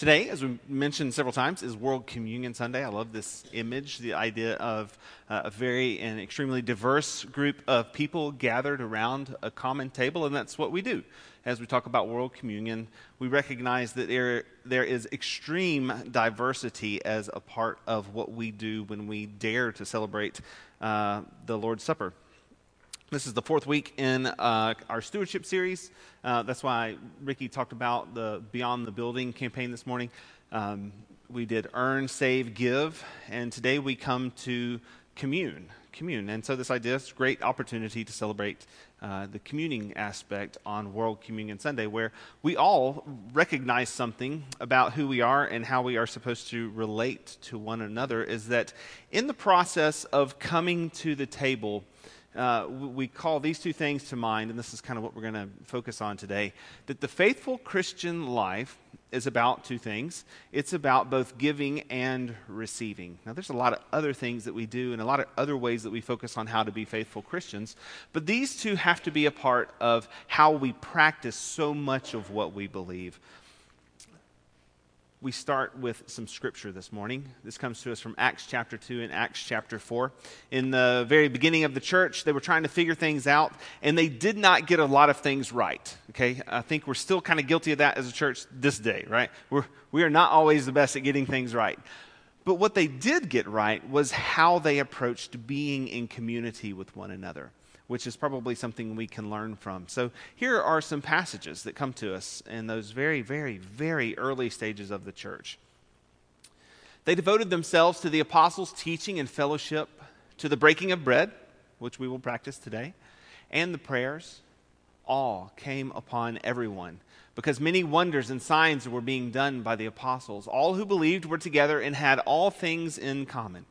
Today, as we mentioned several times, is World Communion Sunday. I love this image, the idea of uh, a very and extremely diverse group of people gathered around a common table, and that's what we do. As we talk about World Communion, we recognize that there, there is extreme diversity as a part of what we do when we dare to celebrate uh, the Lord's Supper. This is the fourth week in uh, our stewardship series. Uh, that's why Ricky talked about the Beyond the Building campaign this morning. Um, we did Earn, Save, Give, and today we come to Commune. Commune. And so, this idea is a great opportunity to celebrate uh, the communing aspect on World Communion Sunday, where we all recognize something about who we are and how we are supposed to relate to one another. Is that in the process of coming to the table, uh, we call these two things to mind, and this is kind of what we're going to focus on today that the faithful Christian life is about two things it's about both giving and receiving. Now, there's a lot of other things that we do and a lot of other ways that we focus on how to be faithful Christians, but these two have to be a part of how we practice so much of what we believe we start with some scripture this morning. This comes to us from Acts chapter 2 and Acts chapter 4. In the very beginning of the church, they were trying to figure things out, and they did not get a lot of things right. Okay? I think we're still kind of guilty of that as a church this day, right? We're, we are not always the best at getting things right. But what they did get right was how they approached being in community with one another which is probably something we can learn from. So, here are some passages that come to us in those very, very, very early stages of the church. They devoted themselves to the apostles' teaching and fellowship, to the breaking of bread, which we will practice today, and the prayers. All came upon everyone because many wonders and signs were being done by the apostles. All who believed were together and had all things in common.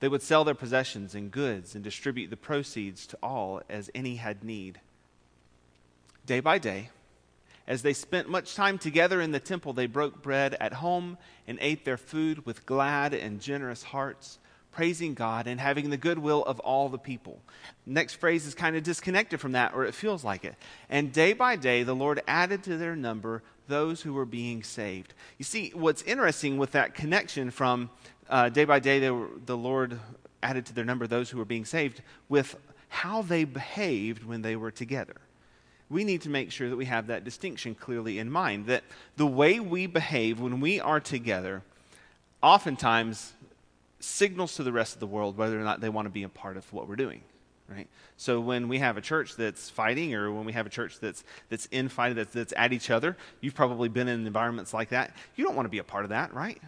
They would sell their possessions and goods and distribute the proceeds to all as any had need. Day by day, as they spent much time together in the temple, they broke bread at home and ate their food with glad and generous hearts, praising God and having the goodwill of all the people. Next phrase is kind of disconnected from that, or it feels like it. And day by day, the Lord added to their number those who were being saved. You see, what's interesting with that connection from uh, day by day, were, the Lord added to their number those who were being saved with how they behaved when they were together. We need to make sure that we have that distinction clearly in mind. That the way we behave when we are together oftentimes signals to the rest of the world whether or not they want to be a part of what we're doing. Right? So when we have a church that's fighting, or when we have a church that's that's infighting, that's, that's at each other, you've probably been in environments like that. You don't want to be a part of that, right?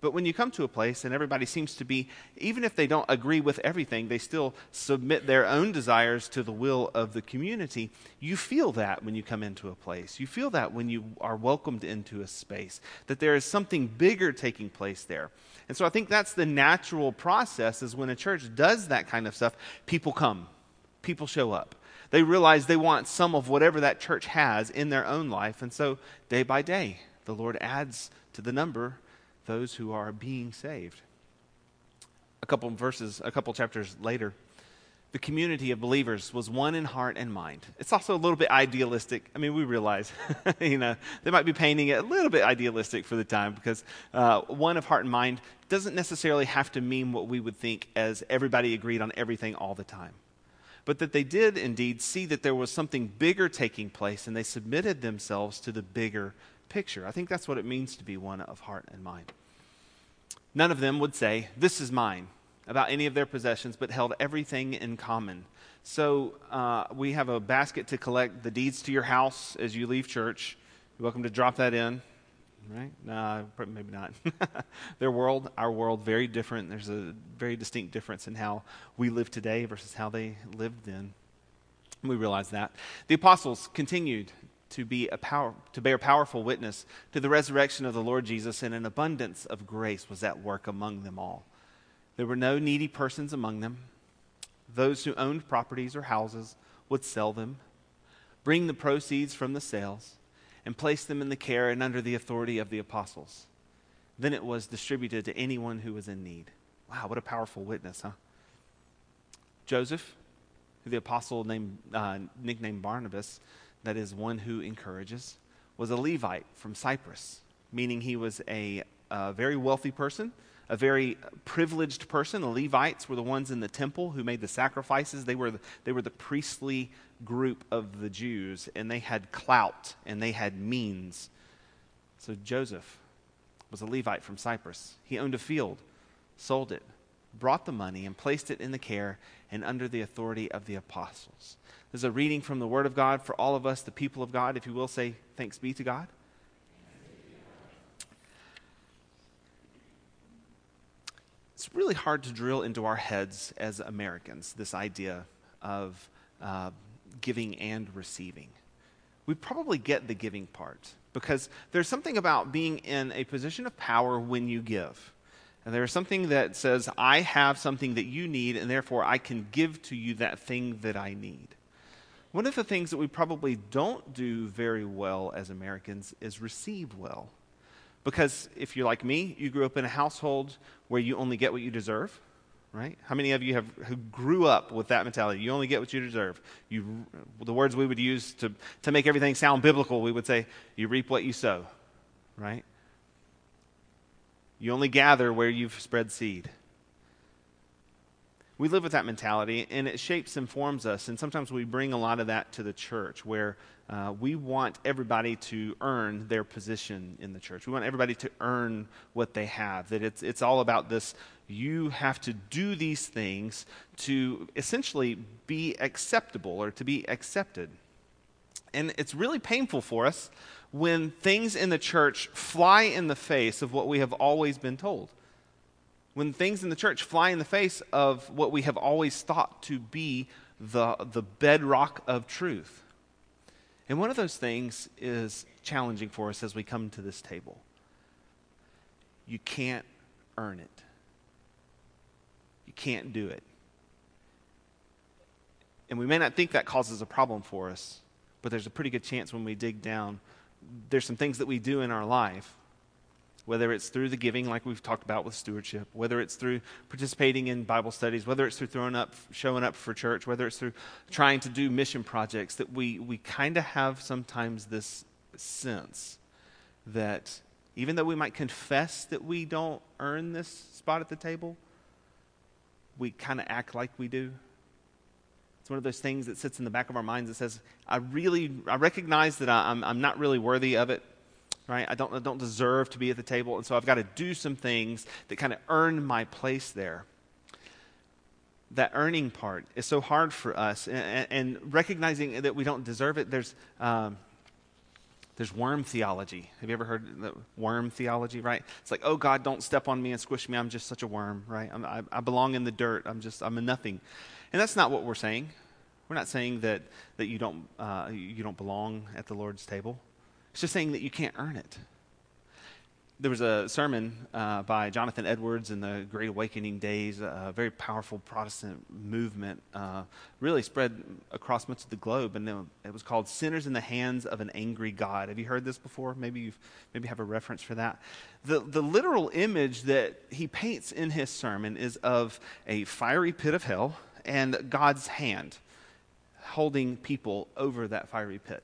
But when you come to a place and everybody seems to be, even if they don't agree with everything, they still submit their own desires to the will of the community, you feel that when you come into a place. You feel that when you are welcomed into a space, that there is something bigger taking place there. And so I think that's the natural process is when a church does that kind of stuff, people come, people show up. They realize they want some of whatever that church has in their own life. And so day by day, the Lord adds to the number those who are being saved. A couple verses, a couple chapters later, the community of believers was one in heart and mind. It's also a little bit idealistic. I mean, we realize, you know, they might be painting it a little bit idealistic for the time because uh, one of heart and mind doesn't necessarily have to mean what we would think as everybody agreed on everything all the time. But that they did indeed see that there was something bigger taking place and they submitted themselves to the bigger picture. I think that's what it means to be one of heart and mind. None of them would say, This is mine, about any of their possessions, but held everything in common. So uh, we have a basket to collect the deeds to your house as you leave church. You're welcome to drop that in. Right? No, maybe not. Their world, our world, very different. There's a very distinct difference in how we live today versus how they lived then. We realize that. The apostles continued to, be a power, to bear powerful witness to the resurrection of the Lord Jesus, and an abundance of grace was at work among them all. There were no needy persons among them. Those who owned properties or houses would sell them, bring the proceeds from the sales, and place them in the care and under the authority of the apostles. Then it was distributed to anyone who was in need. Wow, what a powerful witness, huh? Joseph, who the apostle named, uh, nicknamed Barnabas, that is, one who encourages, was a Levite from Cyprus. meaning he was a, a very wealthy person, a very privileged person. The Levites were the ones in the temple who made the sacrifices. They were the, they were the priestly group of the Jews, and they had clout and they had means. So Joseph was a Levite from Cyprus. He owned a field, sold it, brought the money, and placed it in the care and under the authority of the apostles. There's a reading from the Word of God for all of us, the people of God. If you will say, Thanks be to God. It's really hard to drill into our heads as Americans this idea of uh, giving and receiving. We probably get the giving part because there's something about being in a position of power when you give. And there's something that says, I have something that you need, and therefore I can give to you that thing that I need. One of the things that we probably don't do very well as Americans is receive well. Because if you're like me, you grew up in a household where you only get what you deserve right? How many of you have who grew up with that mentality? You only get what you deserve. You, the words we would use to, to make everything sound biblical, we would say, you reap what you sow, right? You only gather where you've spread seed. We live with that mentality, and it shapes and forms us. And sometimes we bring a lot of that to the church, where uh, we want everybody to earn their position in the church. We want everybody to earn what they have. That it's, it's all about this you have to do these things to essentially be acceptable or to be accepted. And it's really painful for us when things in the church fly in the face of what we have always been told. When things in the church fly in the face of what we have always thought to be the, the bedrock of truth. And one of those things is challenging for us as we come to this table. You can't earn it you can't do it. And we may not think that causes a problem for us, but there's a pretty good chance when we dig down, there's some things that we do in our life, whether it's through the giving, like we've talked about with stewardship, whether it's through participating in Bible studies, whether it's through throwing up, showing up for church, whether it's through trying to do mission projects, that we, we kind of have sometimes this sense that even though we might confess that we don't earn this spot at the table, we kind of act like we do. It's one of those things that sits in the back of our minds that says, I really, I recognize that I, am I'm, I'm not really worthy of it, right? I don't, I don't deserve to be at the table, and so I've got to do some things that kind of earn my place there. That earning part is so hard for us, and, and recognizing that we don't deserve it, there's, um, there's worm theology. Have you ever heard the worm theology, right? It's like, oh, God, don't step on me and squish me. I'm just such a worm, right? I, I belong in the dirt. I'm just, I'm a nothing. And that's not what we're saying. We're not saying that, that you, don't, uh, you don't belong at the Lord's table. It's just saying that you can't earn it there was a sermon uh, by Jonathan Edwards in the Great Awakening days, a very powerful Protestant movement, uh, really spread across much of the globe, and it was called "Sinners in the Hands of an Angry God." Have you heard this before? Maybe you maybe have a reference for that. The the literal image that he paints in his sermon is of a fiery pit of hell and God's hand holding people over that fiery pit,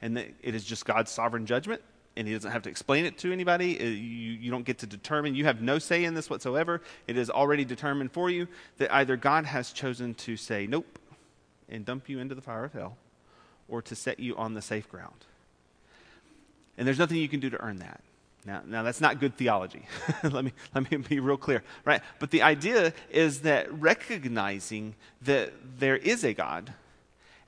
and it is just God's sovereign judgment and he doesn't have to explain it to anybody. Uh, you, you don't get to determine, you have no say in this whatsoever. It is already determined for you that either God has chosen to say nope and dump you into the fire of hell or to set you on the safe ground. And there's nothing you can do to earn that. Now, now that's not good theology. let, me, let me be real clear, right? But the idea is that recognizing that there is a God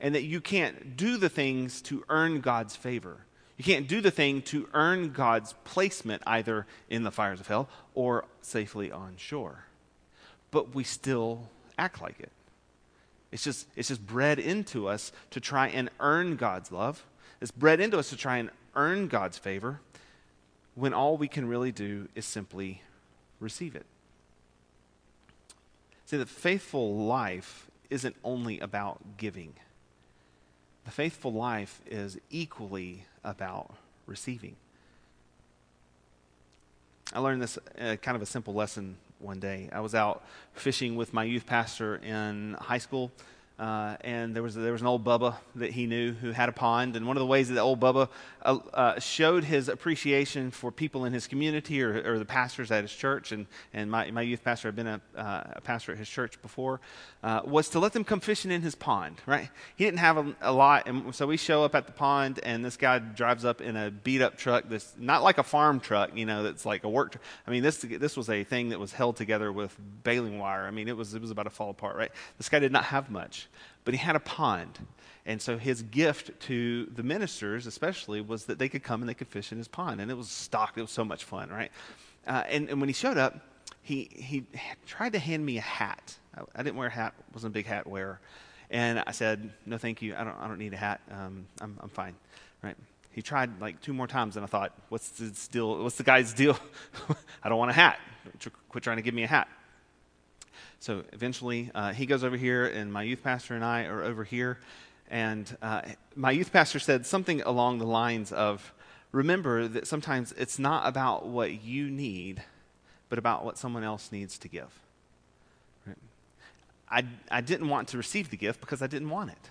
and that you can't do the things to earn God's favor you can't do the thing to earn God's placement either in the fires of hell or safely on shore. But we still act like it. It's just, it's just bred into us to try and earn God's love. It's bred into us to try and earn God's favor when all we can really do is simply receive it. See, the faithful life isn't only about giving. The faithful life is equally about receiving. I learned this uh, kind of a simple lesson one day. I was out fishing with my youth pastor in high school. Uh, and there was, there was an old Bubba that he knew who had a pond. And one of the ways that the old Bubba uh, uh, showed his appreciation for people in his community or, or, the pastors at his church, and, and my, my youth pastor had been a, uh, a pastor at his church before, uh, was to let them come fishing in his pond, right? He didn't have a, a, lot. And so we show up at the pond, and this guy drives up in a beat up truck that's not like a farm truck, you know, that's like a work truck. I mean, this, this was a thing that was held together with baling wire. I mean, it was, it was about to fall apart, right? This guy did not have much but he had a pond. And so his gift to the ministers, especially, was that they could come and they could fish in his pond. And it was stocked. It was so much fun, right? Uh, and, and when he showed up, he, he tried to hand me a hat. I, I, didn't wear a hat, wasn't a big hat wearer. And I said, no, thank you. I don't, I don't need a hat. Um, I'm, I'm fine, right? He tried like two more times, and I thought, what's the deal? What's the guy's deal? I don't want a hat. Quit trying to give me a hat. So eventually, uh, he goes over here, and my youth pastor and I are over here. And uh, my youth pastor said something along the lines of Remember that sometimes it's not about what you need, but about what someone else needs to give. Right? I, I didn't want to receive the gift because I didn't want it.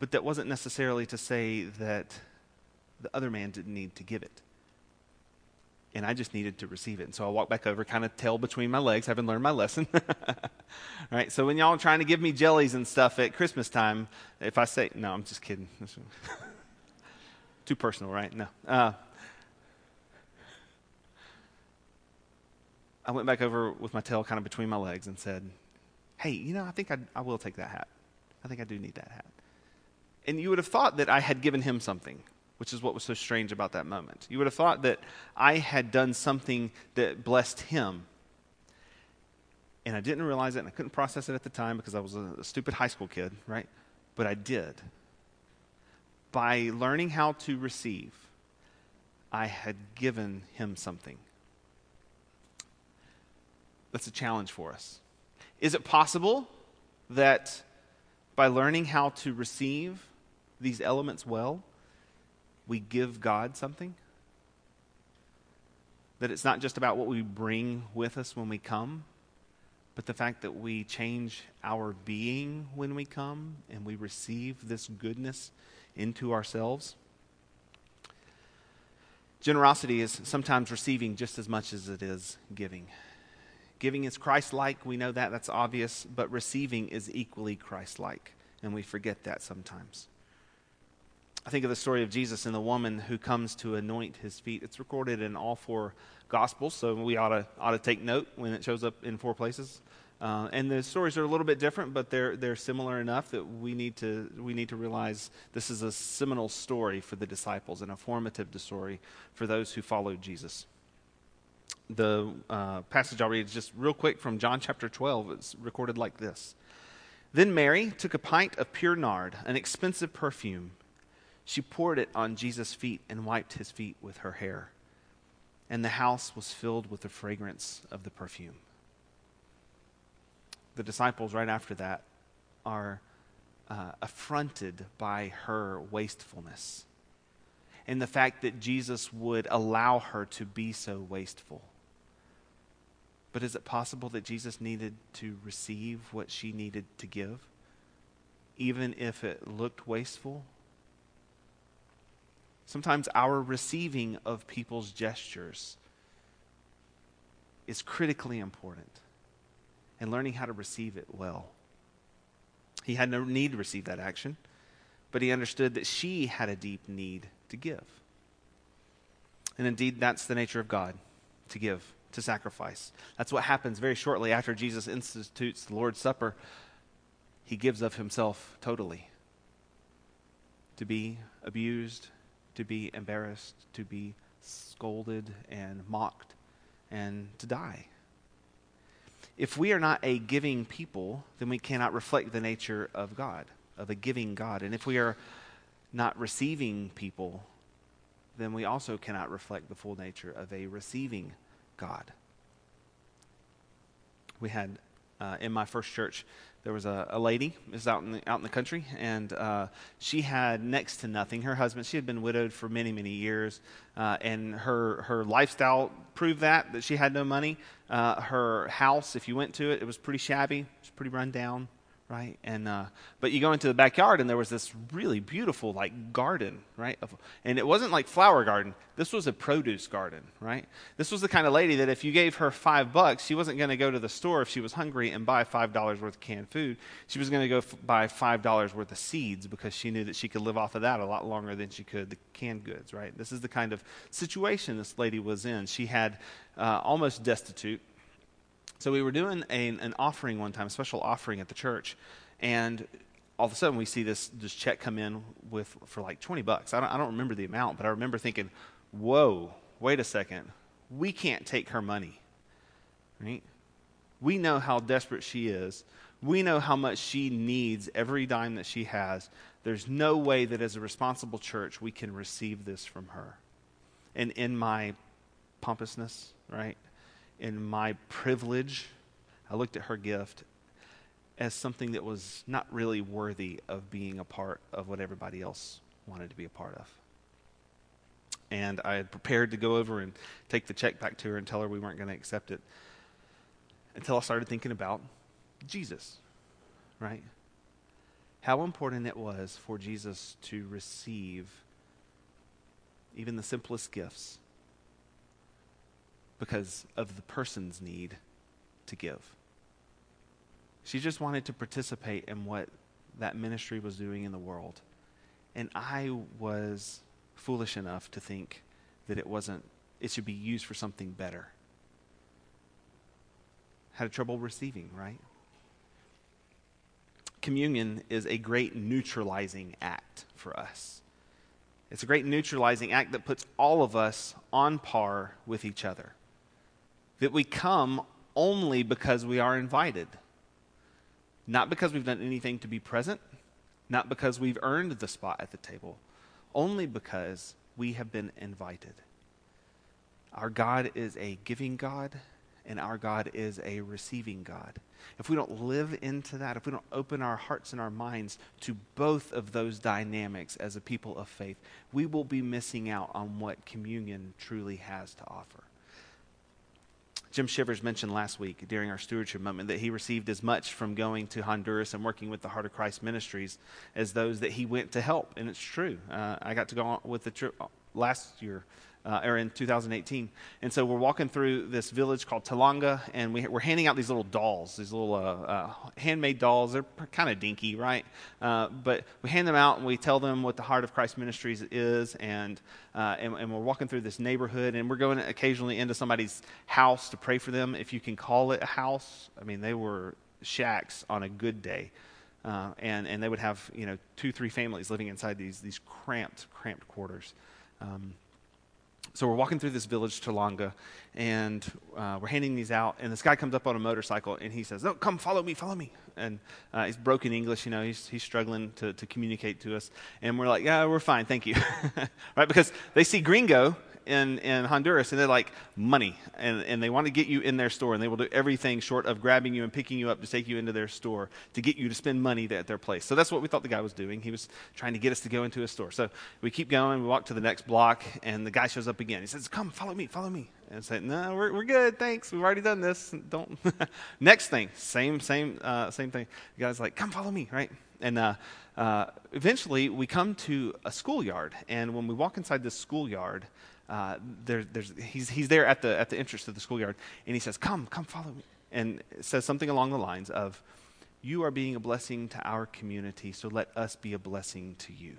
But that wasn't necessarily to say that the other man didn't need to give it and I just needed to receive it. And so I walked back over, kind of tail between my legs, having learned my lesson. right? So when y'all are trying to give me jellies and stuff at Christmas time, if I say, no, I'm just kidding. Too personal, right? No. Uh, I went back over with my tail kind of between my legs and said, hey, you know, I think I, I will take that hat. I think I do need that hat. And you would have thought that I had given him something which is what was so strange about that moment. You would have thought that I had done something that blessed him. And I didn't realize it, and I couldn't process it at the time because I was a, a stupid high school kid, right? But I did. By learning how to receive, I had given him something. That's a challenge for us. Is it possible that by learning how to receive these elements well, we give God something. That it's not just about what we bring with us when we come, but the fact that we change our being when we come and we receive this goodness into ourselves. Generosity is sometimes receiving just as much as it is giving. Giving is Christ like, we know that, that's obvious, but receiving is equally Christ like, and we forget that sometimes. I think of the story of Jesus and the woman who comes to anoint his feet. It's recorded in all four Gospels, so we ought to, ought to take note when it shows up in four places. Uh, and the stories are a little bit different, but they're, they're similar enough that we need, to, we need to realize this is a seminal story for the disciples and a formative story for those who followed Jesus. The uh, passage I'll read is just real quick from John chapter 12. It's recorded like this Then Mary took a pint of pure nard, an expensive perfume she poured it on Jesus' feet and wiped his feet with her hair. And the house was filled with the fragrance of the perfume. The disciples, right after that, are uh, affronted by her wastefulness and the fact that Jesus would allow her to be so wasteful. But is it possible that Jesus needed to receive what she needed to give, even if it looked wasteful? Sometimes our receiving of people's gestures is critically important and learning how to receive it well. He had no need to receive that action, but he understood that she had a deep need to give. And indeed, that's the nature of God to give, to sacrifice. That's what happens very shortly after Jesus institutes the Lord's Supper. He gives of himself totally to be abused, to be embarrassed, to be scolded and mocked, and to die. If we are not a giving people, then we cannot reflect the nature of God, of a giving God. And if we are not receiving people, then we also cannot reflect the full nature of a receiving God. We had uh, in my first church, there was a, a lady is out in the, out in the country, and uh, she had next to nothing. Her husband, she had been widowed for many many years, uh, and her her lifestyle proved that that she had no money. Uh, her house, if you went to it, it was pretty shabby, it was pretty run down, right? And uh, but you go into the backyard and there was this really beautiful like garden, right? And it wasn't like flower garden. This was a produce garden, right? This was the kind of lady that if you gave her five bucks, she wasn't going to go to the store if she was hungry and buy five dollars worth of canned food. She was going to go f- buy five dollars worth of seeds because she knew that she could live off of that a lot longer than she could the canned goods, right? This is the kind of situation this lady was in. She had uh, almost destitute so we were doing a, an offering one time, a special offering at the church, and all of a sudden we see this, this check come in with for like 20 bucks. I don't, I don't remember the amount, but I remember thinking, whoa, wait a second. We can't take her money. Right? We know how desperate she is. We know how much she needs every dime that she has. There's no way that as a responsible church we can receive this from her. And in my pompousness, right? In my privilege, I looked at her gift as something that was not really worthy of being a part of what everybody else wanted to be a part of. And I had prepared to go over and take the check back to her and tell her we weren't going to accept it until I started thinking about Jesus, right? How important it was for Jesus to receive even the simplest gifts because of the person's need to give. She just wanted to participate in what that ministry was doing in the world. And I was foolish enough to think that it wasn't, it should be used for something better. Had trouble receiving, right? Communion is a great neutralizing act for us. It's a great neutralizing act that puts all of us on par with each other that we come only because we are invited. Not because we've done anything to be present, not because we've earned the spot at the table, only because we have been invited. Our God is a giving God, and our God is a receiving God. If we don't live into that, if we don't open our hearts and our minds to both of those dynamics as a people of faith, we will be missing out on what communion truly has to offer. Jim Shivers mentioned last week during our stewardship moment that he received as much from going to Honduras and working with the Heart of Christ ministries as those that he went to help. And it's true. Uh, I got to go on with the trip last year uh, or in 2018. And so we're walking through this village called Talanga, and we, are handing out these little dolls, these little uh, uh, handmade dolls. They're kind of dinky, right? Uh, but we hand them out and we tell them what the Heart of Christ Ministries is, and, uh, and, and we're walking through this neighborhood, and we're going occasionally into somebody's house to pray for them, if you can call it a house. I mean, they were shacks on a good day. Uh, and, and they would have you know two three families living inside these these cramped cramped quarters um, so we're walking through this village, to Talanga, and uh, we're handing these out. And this guy comes up on a motorcycle and he says, "No, come, follow me, follow me." And uh, he's broken English, you know, he's, he's struggling to, to communicate to us. And we're like, "Yeah, we're fine, thank you," right? Because they see Gringo in, in Honduras, and they're like, money. And, and they want to get you in their store, and they will do everything short of grabbing you and picking you up to take you into their store to get you to spend money at their place. So that's what we thought the guy was doing. He was trying to get us to go into his store. So we keep going, we walk to the next block, and the guy shows up again. He says, Come, follow me, follow me. And I say, No, we're, we're good, thanks. We've already done this. Don't. next thing, same, same, uh, same thing. The guy's like, Come, follow me, right? And uh, uh, eventually, we come to a schoolyard, and when we walk inside this schoolyard, uh, there, he's, he's there at the, at the entrance to the schoolyard, and he says, Come, come follow me. And says something along the lines of, You are being a blessing to our community, so let us be a blessing to you.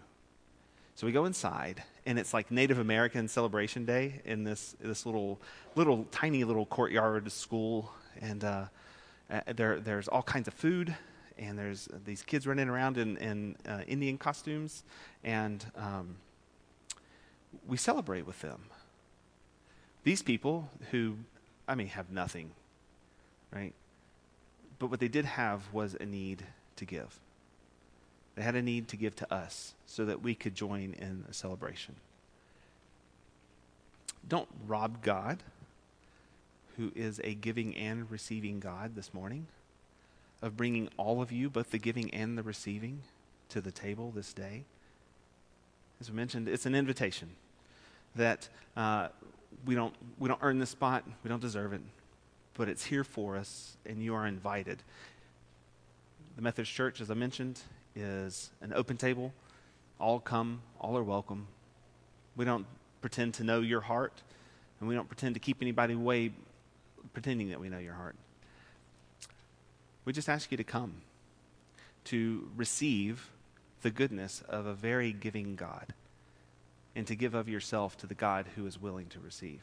So we go inside, and it's like Native American Celebration Day in this, this little, little, tiny little courtyard school. And uh, there, there's all kinds of food, and there's these kids running around in, in uh, Indian costumes. And um, we celebrate with them. These people who, I mean, have nothing, right? But what they did have was a need to give. They had a need to give to us so that we could join in a celebration. Don't rob God, who is a giving and receiving God this morning, of bringing all of you, both the giving and the receiving, to the table this day. As we mentioned, it's an invitation that uh, we, don't, we don't earn this spot, we don't deserve it, but it's here for us, and you are invited. The Methodist Church, as I mentioned, is an open table. All come, all are welcome. We don't pretend to know your heart, and we don't pretend to keep anybody away pretending that we know your heart. We just ask you to come, to receive the goodness of a very giving God, and to give of yourself to the God who is willing to receive.